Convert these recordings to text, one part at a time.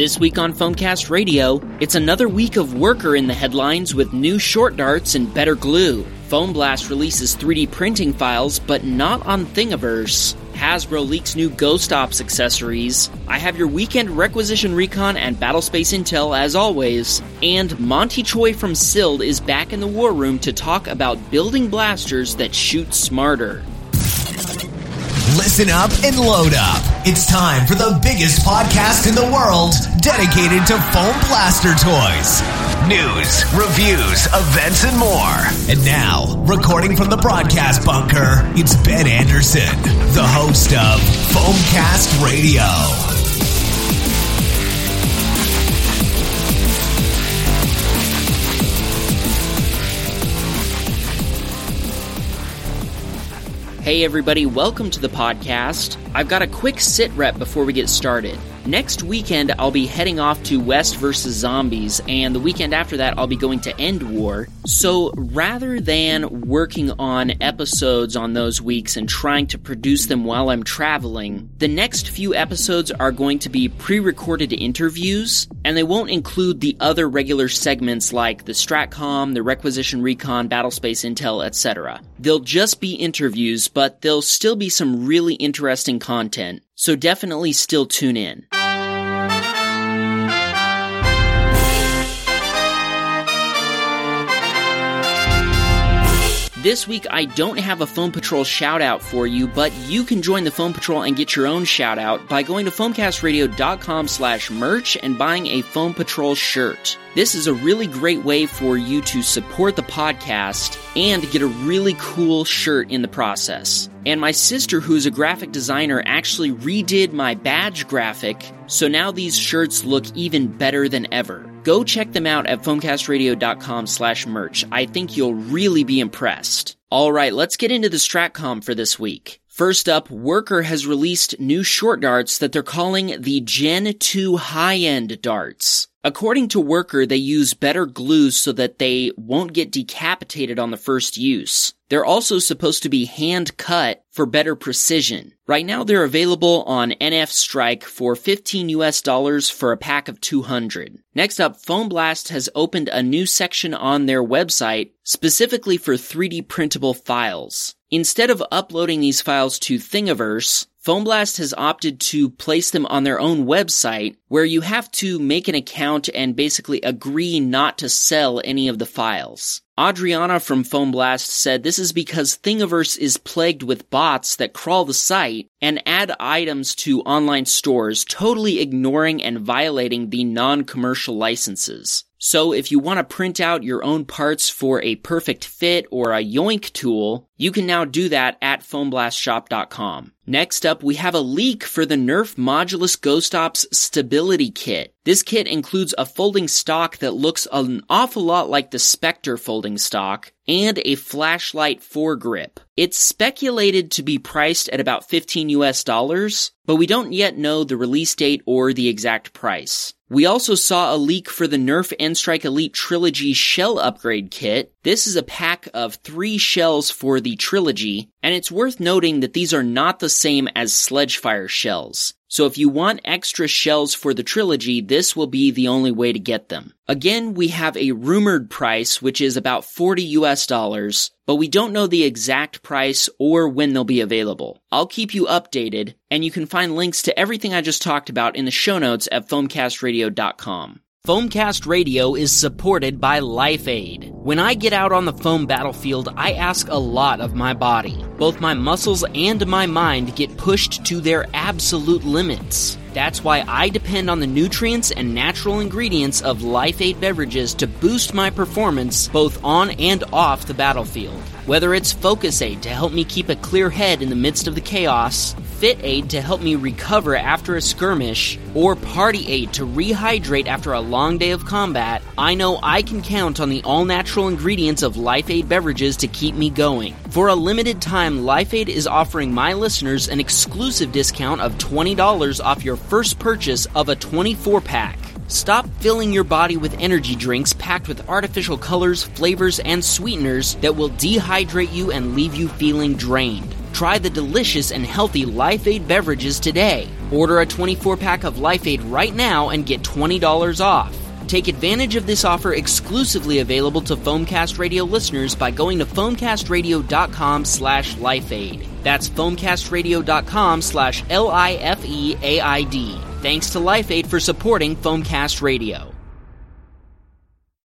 This week on Foamcast Radio, it's another week of Worker in the headlines with new short darts and better glue. FoamBlast releases 3D printing files, but not on Thingiverse. Hasbro leaks new Ghost Ops accessories. I have your weekend Requisition Recon and Battlespace Intel as always. And Monty Choy from Suild is back in the war room to talk about building blasters that shoot smarter. Listen up and load up. It's time for the biggest podcast in the world dedicated to foam blaster toys. News, reviews, events, and more. And now, recording from the broadcast bunker, it's Ben Anderson, the host of Foamcast Radio. Hey, everybody, welcome to the podcast. I've got a quick sit rep before we get started. Next weekend, I'll be heading off to West vs. Zombies, and the weekend after that, I'll be going to End War. So rather than working on episodes on those weeks and trying to produce them while I'm traveling, the next few episodes are going to be pre recorded interviews, and they won't include the other regular segments like the Stratcom, the Requisition Recon, Battlespace Intel, etc. They'll just be interviews, but there'll still be some really interesting content. So definitely still tune in. This week, I don't have a Foam Patrol shout out for you, but you can join the Foam Patrol and get your own shout out by going to foamcastradio.com slash merch and buying a Foam Patrol shirt. This is a really great way for you to support the podcast and get a really cool shirt in the process. And my sister, who's a graphic designer, actually redid my badge graphic, so now these shirts look even better than ever. Go check them out at foamcastradio.com slash merch. I think you'll really be impressed. Alright, let's get into the Stratcom for this week. First up, Worker has released new short darts that they're calling the Gen 2 high-end darts. According to Worker, they use better glues so that they won't get decapitated on the first use. They're also supposed to be hand cut for better precision. Right now they're available on NF Strike for 15 US dollars for a pack of 200. Next up, FoamBlast has opened a new section on their website specifically for 3D printable files. Instead of uploading these files to Thingiverse, FoamBlast has opted to place them on their own website where you have to make an account and basically agree not to sell any of the files. Adriana from FoamBlast said this is because Thingiverse is plagued with bots that crawl the site and add items to online stores, totally ignoring and violating the non-commercial licenses. So if you want to print out your own parts for a perfect fit or a yoink tool, you can now do that at foamblastshop.com. Next up, we have a leak for the Nerf Modulus Ghost Ops Stability Kit. This kit includes a folding stock that looks an awful lot like the Spectre folding stock and a flashlight foregrip. It's speculated to be priced at about 15 US dollars, but we don't yet know the release date or the exact price. We also saw a leak for the Nerf N-Strike Elite Trilogy shell upgrade kit. This is a pack of three shells for the trilogy, and it's worth noting that these are not the same as Sledgefire shells. So if you want extra shells for the trilogy, this will be the only way to get them. Again, we have a rumored price, which is about 40 US dollars, but we don't know the exact price or when they'll be available. I'll keep you updated, and you can find links to everything I just talked about in the show notes at foamcastradio.com. Foamcast Radio is supported by Life Aid. When I get out on the foam battlefield, I ask a lot of my body. Both my muscles and my mind get pushed to their absolute limits. That's why I depend on the nutrients and natural ingredients of Life Aid beverages to boost my performance both on and off the battlefield. Whether it's Focus Aid to help me keep a clear head in the midst of the chaos, Fit Aid to help me recover after a skirmish, or Party Aid to rehydrate after a long day of combat, I know I can count on the all natural ingredients of Life Aid beverages to keep me going. For a limited time, Life Aid is offering my listeners an exclusive discount of $20 off your first purchase of a 24 pack. Stop filling your body with energy drinks packed with artificial colors, flavors, and sweeteners that will dehydrate you and leave you feeling drained. Try the delicious and healthy Life Aid beverages today. Order a 24 pack of Life Aid right now and get $20 off. Take advantage of this offer exclusively available to Foamcast Radio listeners by going to foamcastradio.com slash lifeaid. That's foamcastradio.com slash L-I-F-E-A-I-D. Thanks to Life Aid for supporting Foamcast Radio.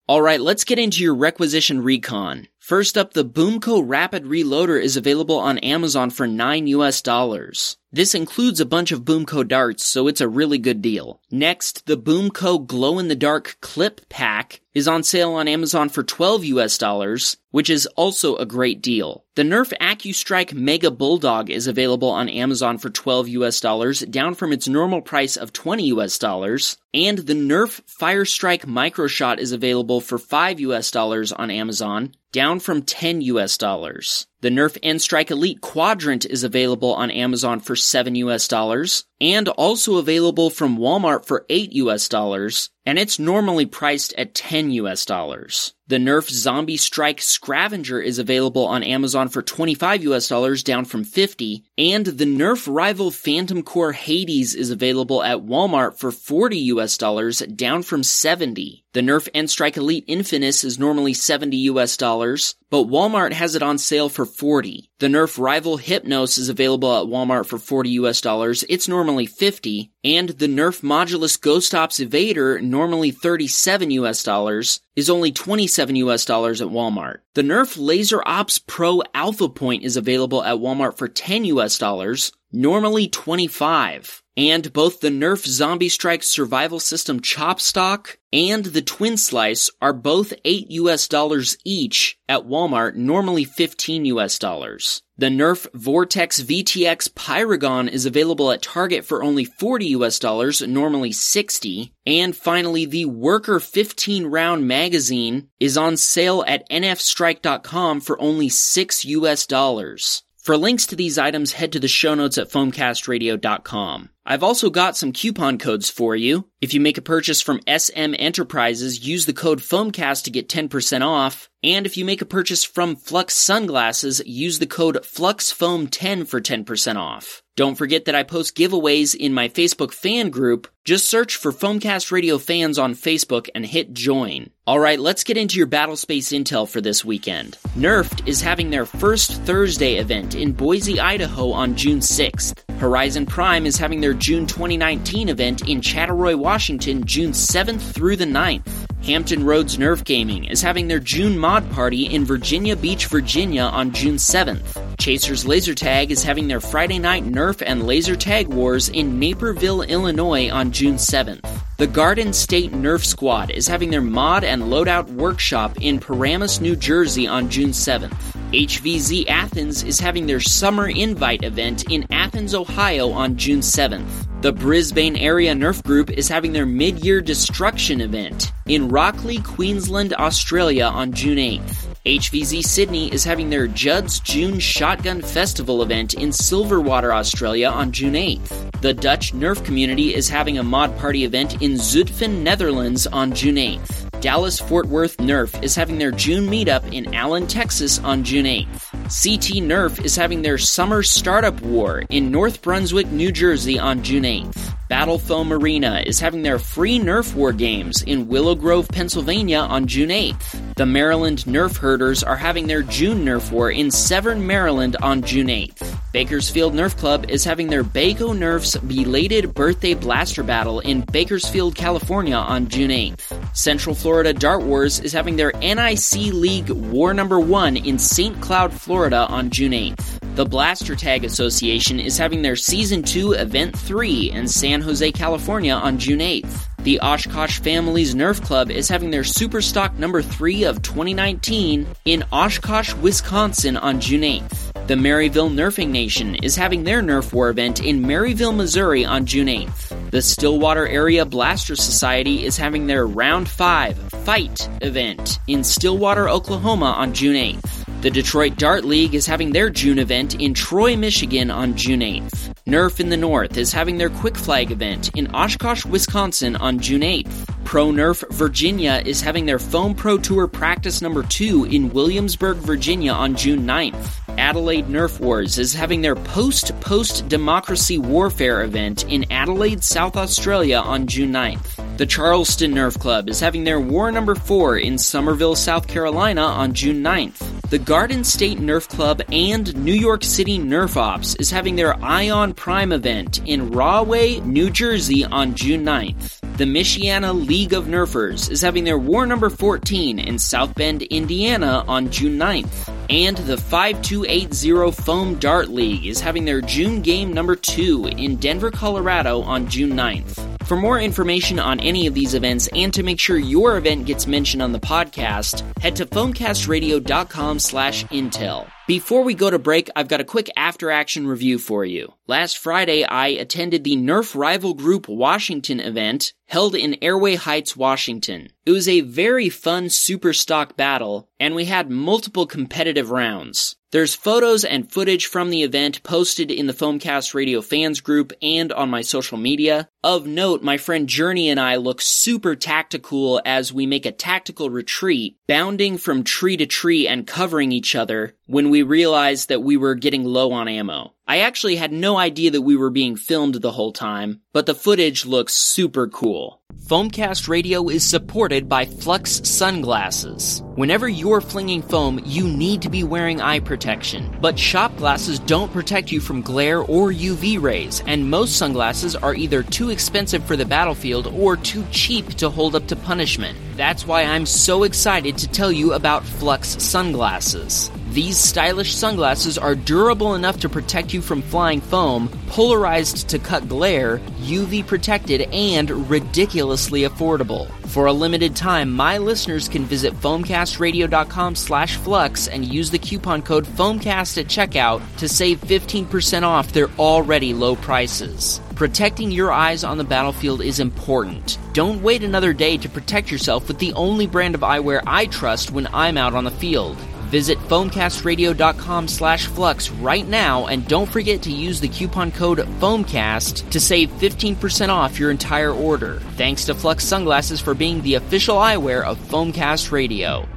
Alright, let's get into your requisition recon. First up, the Boomco Rapid Reloader is available on Amazon for 9 US dollars. This includes a bunch of Boomco darts, so it's a really good deal. Next, the Boomco Glow in the Dark Clip Pack is on sale on Amazon for 12 US dollars, which is also a great deal. The Nerf AccuStrike Mega Bulldog is available on Amazon for 12 US dollars, down from its normal price of 20 US dollars. And the Nerf Firestrike Microshot is available for 5 US dollars on Amazon, down from 10 US dollars. The Nerf N-Strike Elite Quadrant is available on Amazon for 7 US dollars and also available from Walmart for 8 US dollars, and it's normally priced at 10 US dollars. The Nerf Zombie Strike Scavenger is available on Amazon for 25 US dollars down from 50, and the Nerf Rival Phantom Corps Hades is available at Walmart for 40 US dollars down from 70. The Nerf N-Strike Elite Infinis is normally 70 US dollars, but Walmart has it on sale for 40. The Nerf Rival Hypnos is available at Walmart for 40 US dollars. It's normally 50. And the Nerf Modulus Ghost Ops Evader, normally 37 US dollars, is only 27 US dollars at Walmart. The Nerf Laser Ops Pro Alpha Point is available at Walmart for 10 US dollars, normally 25. And both the Nerf Zombie Strike Survival System Chopstock and the Twin Slice are both 8 US dollars each at Walmart, normally 15 US dollars. The Nerf Vortex VTX Pyragon is available at Target for only 40 US dollars, normally 60. And finally, the Worker 15 round magazine is on sale at nfstrike.com for only 6 US dollars. For links to these items, head to the show notes at foamcastradio.com. I've also got some coupon codes for you. If you make a purchase from SM Enterprises, use the code FOAMCAST to get 10% off. And if you make a purchase from Flux Sunglasses, use the code FluxFoam10 for 10% off. Don't forget that I post giveaways in my Facebook fan group. Just search for Foamcast Radio fans on Facebook and hit join. Alright, let's get into your Battlespace intel for this weekend. Nerfed is having their first Thursday event in Boise, Idaho on June 6th. Horizon Prime is having their June 2019 event in Chattaroy, Washington, June 7th through the 9th. Hampton Roads Nerf Gaming is having their June mod party in Virginia Beach, Virginia on June 7th. Chasers Laser Tag is having their Friday night Nerf and Laser Tag Wars in Naperville, Illinois on June 7th. The Garden State Nerf Squad is having their mod and loadout workshop in Paramus, New Jersey on June 7th. HVZ Athens is having their Summer Invite event in Athens, Ohio on June 7th. The Brisbane Area Nerf Group is having their mid year destruction event in Rocklea, Queensland, Australia on June 8th. HVZ Sydney is having their Judd's June Shotgun Festival event in Silverwater, Australia on June 8th. The Dutch Nerf community is having a mod party event in Zutphen, Netherlands on June 8th. Dallas Fort Worth Nerf is having their June meetup in Allen, Texas on June 8th. CT Nerf is having their Summer Startup War in North Brunswick, New Jersey on June 8th. Battle Foam Arena is having their free Nerf War games in Willow Grove, Pennsylvania on June 8th. The Maryland Nerf Herders are having their June Nerf War in Severn, Maryland on June 8th. Bakersfield Nerf Club is having their Baco Nerf's belated birthday blaster battle in Bakersfield, California on June 8th. Central Florida Dart Wars is having their NIC League War Number 1 in St. Cloud, Florida on June 8th. The Blaster Tag Association is having their Season 2 Event 3 in San Jose, California on June 8th. The Oshkosh Families Nerf Club is having their Superstock number 3 of 2019 in Oshkosh, Wisconsin on June 8th. The Maryville Nerfing Nation is having their Nerf War event in Maryville, Missouri on June 8th. The Stillwater Area Blaster Society is having their Round 5 Fight event in Stillwater, Oklahoma on June 8th. The Detroit Dart League is having their June event in Troy, Michigan on June 8th. Nerf in the North is having their Quick Flag event in Oshkosh, Wisconsin on June 8th. Pro Nerf Virginia is having their Foam Pro Tour practice number 2 in Williamsburg, Virginia on June 9th. Adelaide Nerf Wars is having their post post democracy warfare event in Adelaide, South Australia on June 9th. The Charleston Nerf Club is having their War Number 4 in Summerville, South Carolina on June 9th. The Garden State Nerf Club and New York City Nerf Ops is having their Ion Prime event in Rahway, New Jersey on June 9th. The Michiana League of Nerfers is having their War Number 14 in South Bend, Indiana on June 9th. And the 5280 Foam Dart League is having their June game number 2 in Denver, Colorado on June 9th. For more information on any of these events and to make sure your event gets mentioned on the podcast, head to foamcastradio.com slash intel. Before we go to break, I've got a quick after action review for you. Last Friday, I attended the Nerf Rival Group Washington event held in Airway Heights, Washington. It was a very fun super stock battle, and we had multiple competitive rounds. There's photos and footage from the event posted in the Foamcast Radio fans group and on my social media. Of note, my friend Journey and I look super tactical as we make a tactical retreat, bounding from tree to tree and covering each other when we realized that we were getting low on ammo. I actually had no idea that we were being filmed the whole time, but the footage looks super cool. Foamcast Radio is supported by Flux Sunglasses. Whenever you're flinging foam, you need to be wearing eye protection. But shop glasses don't protect you from glare or UV rays, and most sunglasses are either too expensive for the battlefield or too cheap to hold up to punishment. That's why I'm so excited to tell you about Flux Sunglasses. These stylish sunglasses are durable enough to protect you from flying foam, polarized to cut glare, UV protected, and ridiculously affordable. For a limited time, my listeners can visit foamcastradio.com slash flux and use the coupon code FOAMCAST at checkout to save 15% off their already low prices. Protecting your eyes on the battlefield is important. Don't wait another day to protect yourself with the only brand of eyewear I trust when I'm out on the field. Visit foamcastradio.com slash flux right now and don't forget to use the coupon code FOAMCAST to save 15% off your entire order. Thanks to Flux Sunglasses for being the official eyewear of Foamcast Radio.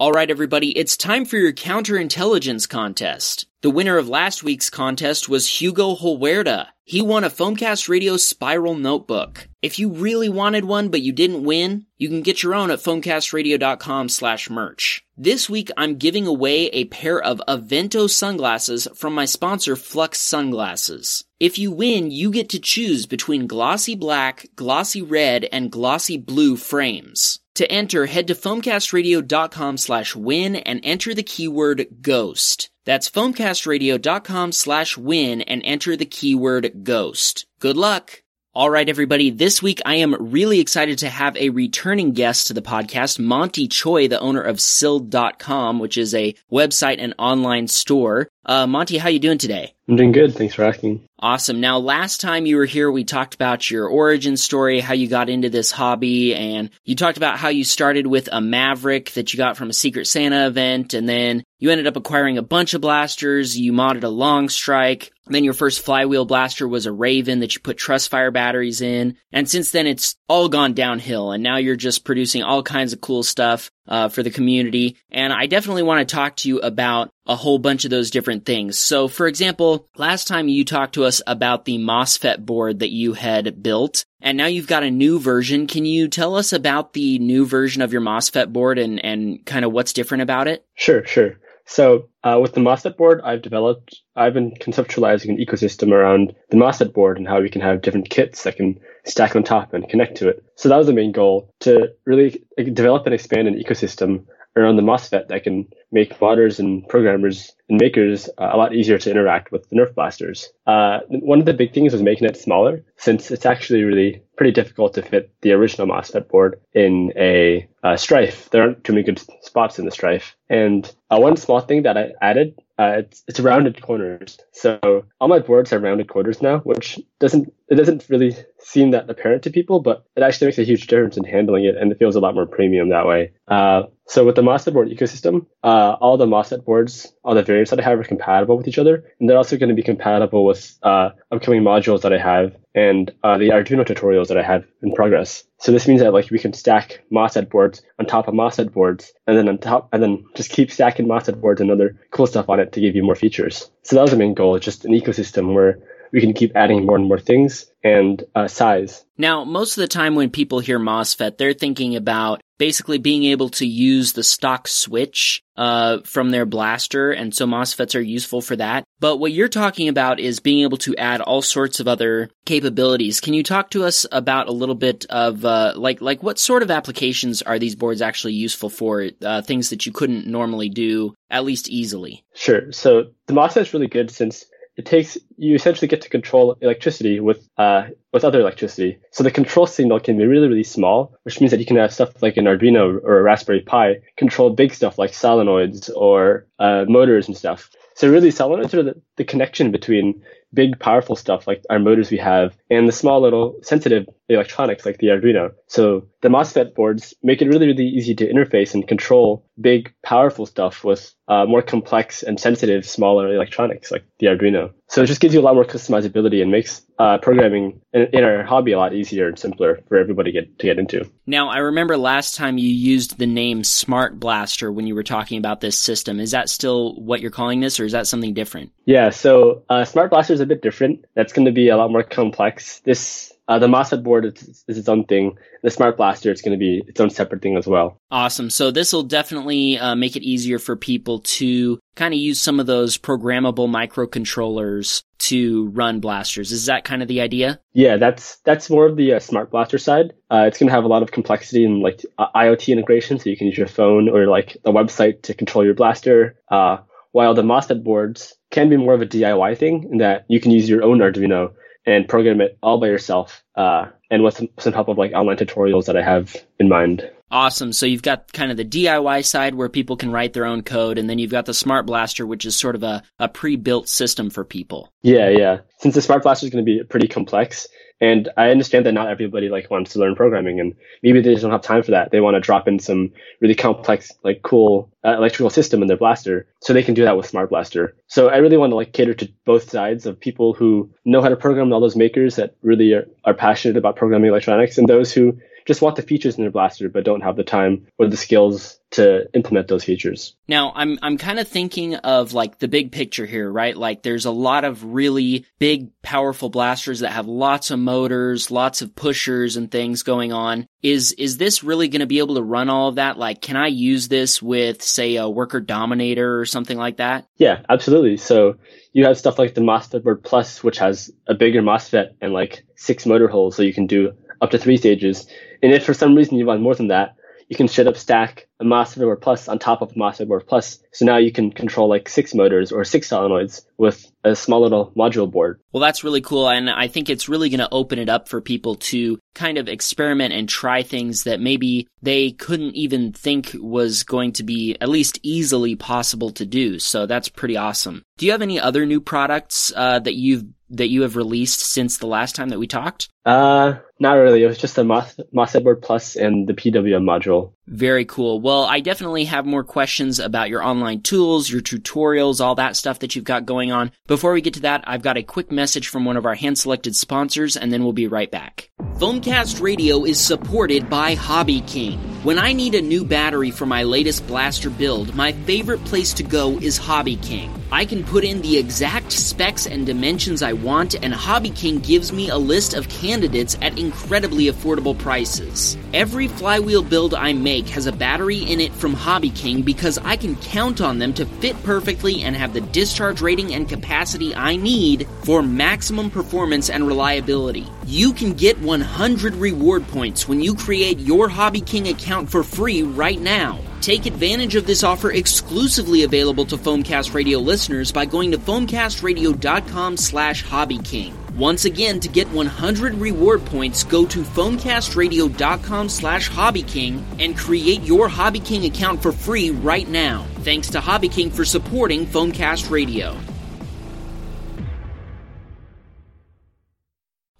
All right, everybody, it's time for your counterintelligence contest. The winner of last week's contest was Hugo Holwerda. He won a Foamcast Radio Spiral Notebook. If you really wanted one but you didn't win, you can get your own at foamcastradio.com slash merch. This week I'm giving away a pair of Avento sunglasses from my sponsor Flux Sunglasses. If you win, you get to choose between glossy black, glossy red, and glossy blue frames. To enter, head to foamcastradio.com slash win and enter the keyword ghost. That's foamcastradio.com slash win and enter the keyword ghost. Good luck! All right, everybody. This week I am really excited to have a returning guest to the podcast, Monty Choy, the owner of Suild.com, which is a website and online store. Uh, Monty, how you doing today? I'm doing good. Thanks for asking. Awesome. Now, last time you were here, we talked about your origin story, how you got into this hobby, and you talked about how you started with a Maverick that you got from a Secret Santa event, and then you ended up acquiring a bunch of blasters. You modded a long strike. Then your first flywheel blaster was a Raven that you put Trustfire batteries in. And since then, it's all gone downhill. And now you're just producing all kinds of cool stuff uh, for the community. And I definitely want to talk to you about a whole bunch of those different things. So, for example, last time you talked to us about the MOSFET board that you had built. And now you've got a new version. Can you tell us about the new version of your MOSFET board and, and kind of what's different about it? Sure, sure. So uh, with the MOSFET board, I've developed, I've been conceptualizing an ecosystem around the MOSFET board and how we can have different kits that can stack on top and connect to it. So that was the main goal to really develop and expand an ecosystem around the MOSFET that can make modders and programmers and makers uh, a lot easier to interact with the Nerf blasters. Uh, one of the big things was making it smaller, since it's actually really pretty difficult to fit the original MOSFET board in a uh, Strife. There aren't too many good spots in the Strife. And uh, one small thing that I added uh, it's it's rounded corners. So all my boards are rounded corners now, which doesn't it doesn't really seem that apparent to people, but it actually makes a huge difference in handling it, and it feels a lot more premium that way. Uh, so with the MOSFET board ecosystem, uh, all the MOSFET boards all the variants that I have are compatible with each other, and they're also going to be compatible with uh, upcoming modules that I have and uh, the Arduino tutorials that I have in progress. So this means that like we can stack MOSFET boards on top of MOSFET boards, and then on top, and then just keep stacking MOSFET boards and other cool stuff on it to give you more features. So that was the main goal, just an ecosystem where we can keep adding more and more things and uh, size. Now, most of the time when people hear MOSFET, they're thinking about basically being able to use the stock switch uh, from their blaster, and so MOSFETs are useful for that. But what you're talking about is being able to add all sorts of other capabilities. Can you talk to us about a little bit of uh, like like what sort of applications are these boards actually useful for? Uh, things that you couldn't normally do at least easily. Sure. So the MOSFET is really good since it takes you essentially get to control electricity with uh, with other electricity. So the control signal can be really really small, which means that you can have stuff like an Arduino or a Raspberry Pi control big stuff like solenoids or uh, motors and stuff. So really, solenoids are the, the connection between big, powerful stuff like our motors we have and the small little sensitive electronics like the Arduino. So the MOSFET boards make it really, really easy to interface and control big, powerful stuff with uh, more complex and sensitive, smaller electronics like the Arduino. So it just gives you a lot more customizability and makes uh, programming in, in, our hobby a lot easier and simpler for everybody get, to get into. Now, I remember last time you used the name Smart Blaster when you were talking about this system. Is that still what you're calling this, or is that something different? Yeah, so uh, Smart Blaster is a bit different. That's going to be a lot more complex. This uh, the MOSFET board is, is, its own thing. The Smart Blaster is going to be its own separate thing as well. Awesome. So this will definitely uh, make it easier for people to kind of use some of those programmable microcontrollers to run blasters. Is that kind of the idea? Yeah, that's that's more of the uh, Smart Blaster side. Uh, it's going to have a lot of complexity and like IoT integration, so you can use your phone or like the website to control your blaster. Uh, while the MOSFET boards can be more of a DIY thing in that you can use your own Arduino and program it all by yourself uh, and with some, some help of like online tutorials that I have in mind. Awesome. So you've got kind of the DIY side where people can write their own code, and then you've got the Smart Blaster, which is sort of a, a pre built system for people. Yeah, yeah. Since the Smart Blaster is going to be pretty complex, and I understand that not everybody like wants to learn programming, and maybe they just don't have time for that. They want to drop in some really complex, like cool uh, electrical system in their blaster, so they can do that with Smart Blaster. So I really want to like cater to both sides of people who know how to program, all those makers that really are, are passionate about programming electronics, and those who just want the features in their blaster but don't have the time or the skills to implement those features. Now, I'm I'm kind of thinking of like the big picture here, right? Like there's a lot of really big powerful blasters that have lots of motors, lots of pushers and things going on. Is is this really going to be able to run all of that? Like can I use this with say a worker dominator or something like that? Yeah, absolutely. So you have stuff like the MOSFET board plus which has a bigger MOSFET and like six motor holes so you can do up to three stages. And if for some reason you want more than that, you can set up stack a MOSFET board plus on top of a MOSFET board plus. So now you can control like six motors or six solenoids with a small little module board. Well, that's really cool. And I think it's really going to open it up for people to kind of experiment and try things that maybe they couldn't even think was going to be at least easily possible to do. So that's pretty awesome. Do you have any other new products uh, that you've that you have released since the last time that we talked? Uh, not really. It was just the MOSFET board plus and the PWM module. Very cool. Well, I definitely have more questions about your online tools, your tutorials, all that stuff that you've got going on. Before we get to that, I've got a quick message from one of our hand-selected sponsors, and then we'll be right back. Foamcast Radio is supported by Hobby King. When I need a new battery for my latest blaster build, my favorite place to go is Hobby King. I can put in the exact specs and dimensions I want, and Hobby King gives me a list of candidates at incredibly affordable prices. Every flywheel build I make has a battery in it from Hobby King because I can count on them to fit perfectly and have the discharge rating and capacity I need for maximum performance and reliability. You can get 100 reward points when you create your Hobby King account for free right now. Take advantage of this offer exclusively available to Foamcast Radio listeners by going to foamcastradio.com slash hobbyking. Once again, to get 100 reward points, go to foamcastradio.com slash hobbyking and create your Hobby King account for free right now. Thanks to Hobby King for supporting Foamcast Radio.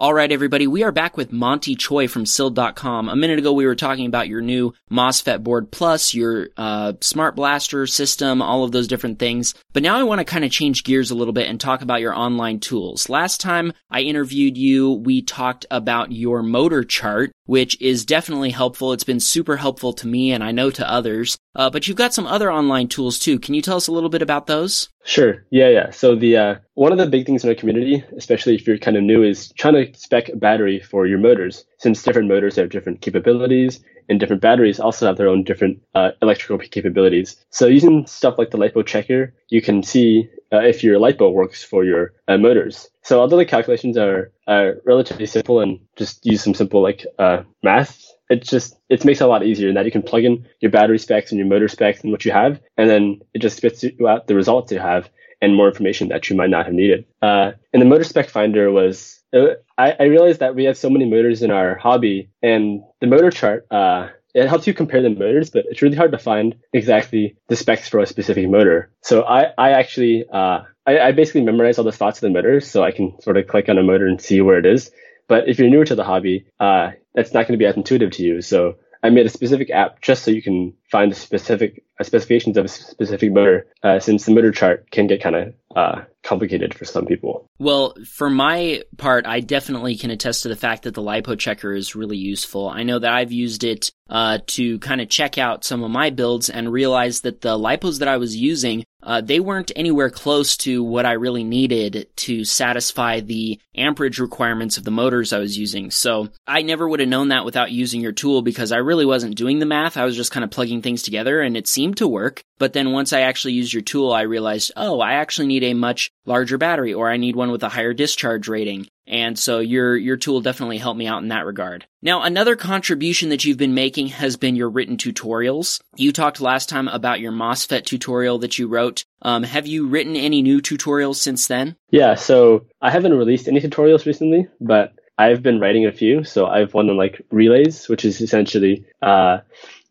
All right, everybody, we are back with Monty Choy from Suild.com. A minute ago, we were talking about your new MOSFET board plus, your uh, smart blaster system, all of those different things. But now I want to kind of change gears a little bit and talk about your online tools. Last time I interviewed you, we talked about your motor chart, which is definitely helpful. It's been super helpful to me and I know to others. Uh, but you've got some other online tools too. Can you tell us a little bit about those? Sure. Yeah, yeah. So the uh, one of the big things in our community, especially if you're kind of new, is trying to spec a battery for your motors. Since different motors have different capabilities, and different batteries also have their own different uh, electrical capabilities. So using stuff like the LiPo checker, you can see uh, if your LiPo works for your uh, motors. So although the calculations are, are relatively simple and just use some simple like uh, math, it just it makes it a lot easier in that you can plug in your battery specs and your motor specs and what you have, and then it just spits out the results you have and more information that you might not have needed. Uh, and the motor spec finder was uh, I, I, realized that we have so many motors in our hobby, and the motor chart uh, it helps you compare the motors, but it's really hard to find exactly the specs for a specific motor. So I I actually uh, I, I basically memorize all the spots of the motors, so I can sort of click on a motor and see where it is. But if you're newer to the hobby, uh, that's not going to be as intuitive to you. So I made a specific app just so you can find the specific uh, specifications of a specific motor, uh, since the motor chart can get kind of uh, complicated for some people. Well, for my part, I definitely can attest to the fact that the LiPo checker is really useful. I know that I've used it uh, to kind of check out some of my builds and realize that the LiPos that I was using uh, they weren't anywhere close to what I really needed to satisfy the amperage requirements of the motors I was using. So I never would have known that without using your tool because I really wasn't doing the math. I was just kind of plugging things together and it seemed to work. But then once I actually used your tool, I realized, oh, I actually need a much larger battery or I need one with a higher discharge rating. And so your, your tool definitely helped me out in that regard. Now, another contribution that you've been making has been your written tutorials. You talked last time about your MOSFET tutorial that you wrote. Um, have you written any new tutorials since then? Yeah, so I haven't released any tutorials recently, but I've been writing a few. So I've one on like relays, which is essentially uh,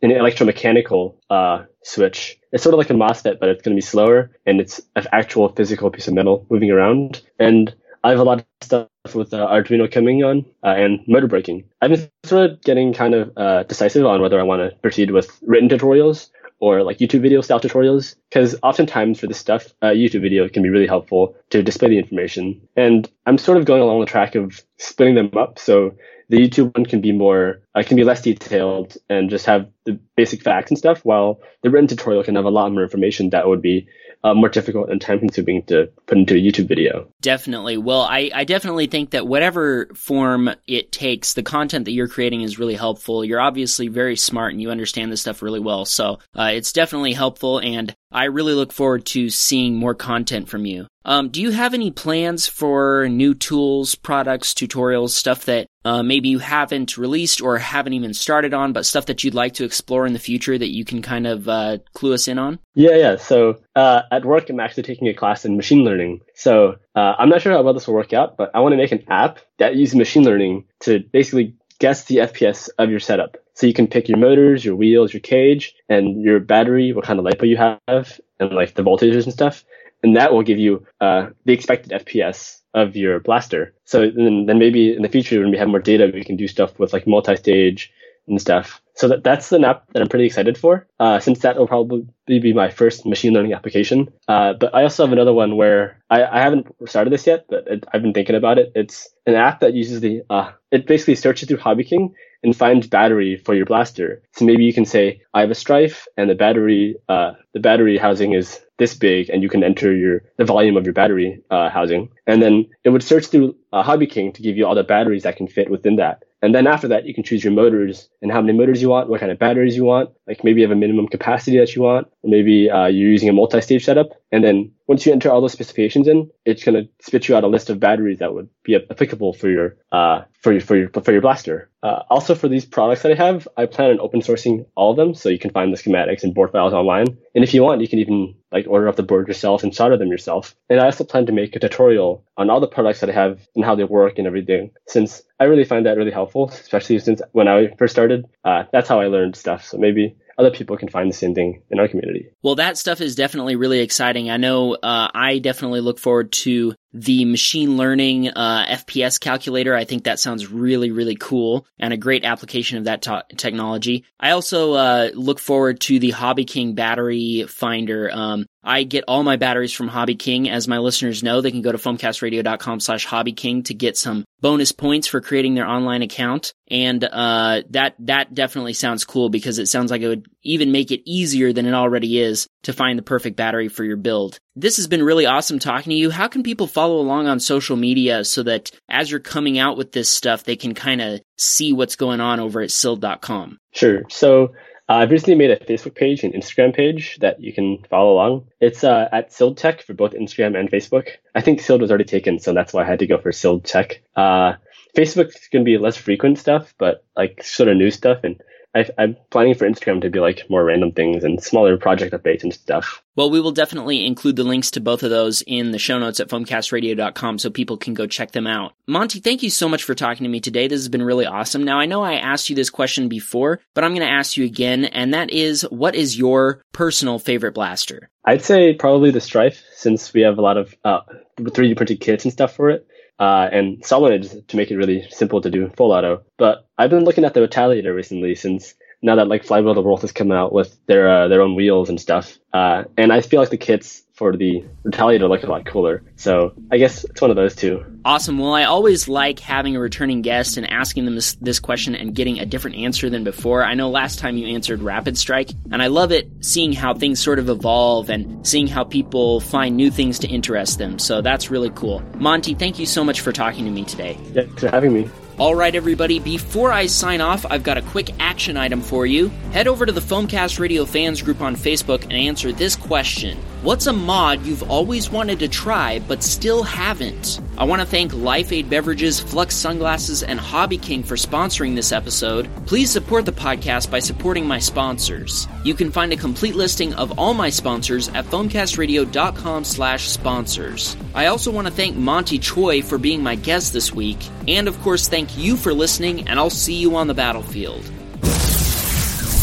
an electromechanical uh, switch. It's sort of like a MOSFET, but it's going to be slower, and it's an actual physical piece of metal moving around. And I have a lot of stuff with uh, Arduino coming on uh, and motor braking. I've been sort of getting kind of uh, decisive on whether I want to proceed with written tutorials or like YouTube video style tutorials because oftentimes for this stuff, uh, YouTube video can be really helpful to display the information. And I'm sort of going along the track of splitting them up. So the YouTube one can be more, uh, can be less detailed and just have the basic facts and stuff, while the written tutorial can have a lot more information that would be uh, more difficult and time consuming to put into a YouTube video. Definitely. Well, I, I definitely think that whatever form it takes, the content that you're creating is really helpful. You're obviously very smart and you understand this stuff really well. So uh, it's definitely helpful. And I really look forward to seeing more content from you. Um, do you have any plans for new tools, products, tutorials, stuff that uh, maybe you haven't released or haven't even started on, but stuff that you'd like to explore in the future that you can kind of uh, clue us in on? Yeah, yeah. So uh, at work, I'm actually taking a class in machine learning. So uh, I'm not sure how well this will work out, but I want to make an app that uses machine learning to basically guess the FPS of your setup. So you can pick your motors, your wheels, your cage, and your battery, what kind of LiPo you have, and like the voltages and stuff. And that will give you uh, the expected FPS of your blaster. So then, then maybe in the future, when we have more data, we can do stuff with like multi-stage and stuff. So that, that's an app that I'm pretty excited for, uh, since that will probably be my first machine learning application. Uh, but I also have another one where I, I haven't started this yet, but it, I've been thinking about it. It's an app that uses the, uh, it basically searches through HobbyKing and finds battery for your blaster. So maybe you can say, I have a Strife and the battery, uh, the battery housing is this big and you can enter your, the volume of your battery, uh, housing. And then it would search through uh, HobbyKing to give you all the batteries that can fit within that. And then after that, you can choose your motors and how many motors you want, what kind of batteries you want. Like maybe you have a minimum capacity that you want, or maybe uh, you're using a multi-stage setup. And then once you enter all those specifications in, it's going to spit you out a list of batteries that would be applicable for your uh, for your for your for your blaster. Uh, also, for these products that I have, I plan on open sourcing all of them, so you can find the schematics and board files online. And if you want, you can even like order off the board yourself and solder them yourself. And I also plan to make a tutorial on all the products that I have and how they work and everything, since I really find that really helpful, especially since when I first started, uh, that's how I learned stuff. So maybe other people can find the same thing in our community. Well, that stuff is definitely really exciting. I know uh, I definitely look forward to the machine learning uh, FPS calculator. I think that sounds really, really cool and a great application of that technology. I also uh, look forward to the Hobby King battery finder. Um, I get all my batteries from Hobby King. As my listeners know, they can go to foamcastradio.com slash Hobby King to get some bonus points for creating their online account. And, uh, that, that definitely sounds cool because it sounds like it would even make it easier than it already is to find the perfect battery for your build. This has been really awesome talking to you. How can people follow along on social media so that as you're coming out with this stuff, they can kind of see what's going on over at Suild.com? Sure. So uh, I've recently made a Facebook page and Instagram page that you can follow along. It's uh, at Suild Tech for both Instagram and Facebook. I think Suild was already taken, so that's why I had to go for Suild Tech. Uh, Facebook's going to be less frequent stuff, but like sort of new stuff. And I, am planning for Instagram to be like more random things and smaller project updates and stuff. Well, we will definitely include the links to both of those in the show notes at foamcastradio.com so people can go check them out. Monty, thank you so much for talking to me today. This has been really awesome. Now, I know I asked you this question before, but I'm going to ask you again, and that is what is your personal favorite blaster? I'd say probably the Strife, since we have a lot of uh, 3D printed kits and stuff for it uh, and Suild to make it really simple to do full auto. But I've been looking at the Retaliator recently since now that like Flywheel the World has come out with their uh, their own wheels and stuff. Uh, and I feel like the kits for the Retaliator look a lot cooler. So I guess it's one of those two. Awesome. Well, I always like having a returning guest and asking them this, this question and getting a different answer than before. I know last time you answered Rapid Strike, and I love it seeing how things sort of evolve and seeing how people find new things to interest them. So that's really cool. Monty, thank you so much for talking to me today. Yeah, thanks for having me. All right, everybody, before I sign off, I've got a quick action item for you. Head over to the Foamcast Radio fans group on Facebook and answer this question What's a mod you've always wanted to try but still haven't? I want to thank Life Aid Beverages, Flux Sunglasses, and Hobby King for sponsoring this episode. Please support the podcast by supporting my sponsors. You can find a complete listing of all my sponsors at foamcastradio.com slash sponsors. I also want to thank Monty Choy for being my guest this week, and of course thank you for listening, and I'll see you on the battlefield.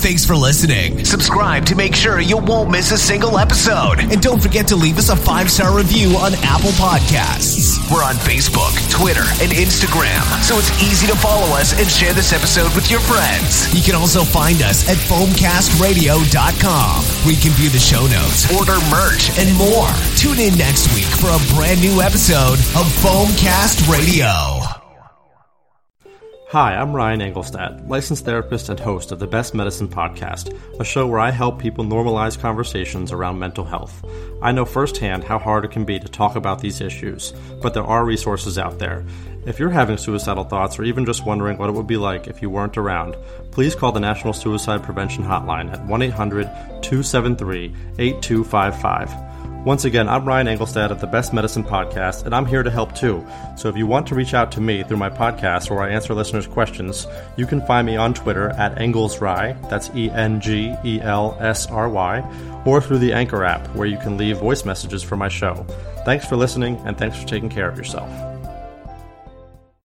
Thanks for listening. Subscribe to make sure you won't miss a single episode. And don't forget to leave us a five star review on Apple Podcasts. We're on Facebook, Twitter, and Instagram, so it's easy to follow us and share this episode with your friends. You can also find us at foamcastradio.com, where you can view the show notes, order merch, and more. Tune in next week for a brand new episode of Foamcast Radio. Hi, I'm Ryan Engelstad, licensed therapist and host of the Best Medicine Podcast, a show where I help people normalize conversations around mental health. I know firsthand how hard it can be to talk about these issues, but there are resources out there. If you're having suicidal thoughts or even just wondering what it would be like if you weren't around, please call the National Suicide Prevention Hotline at 1 800 273 8255. Once again, I'm Ryan Engelstad of the Best Medicine Podcast, and I'm here to help too. So if you want to reach out to me through my podcast where I answer listeners' questions, you can find me on Twitter at Engelsry, that's E N G E L S R Y, or through the Anchor app where you can leave voice messages for my show. Thanks for listening, and thanks for taking care of yourself.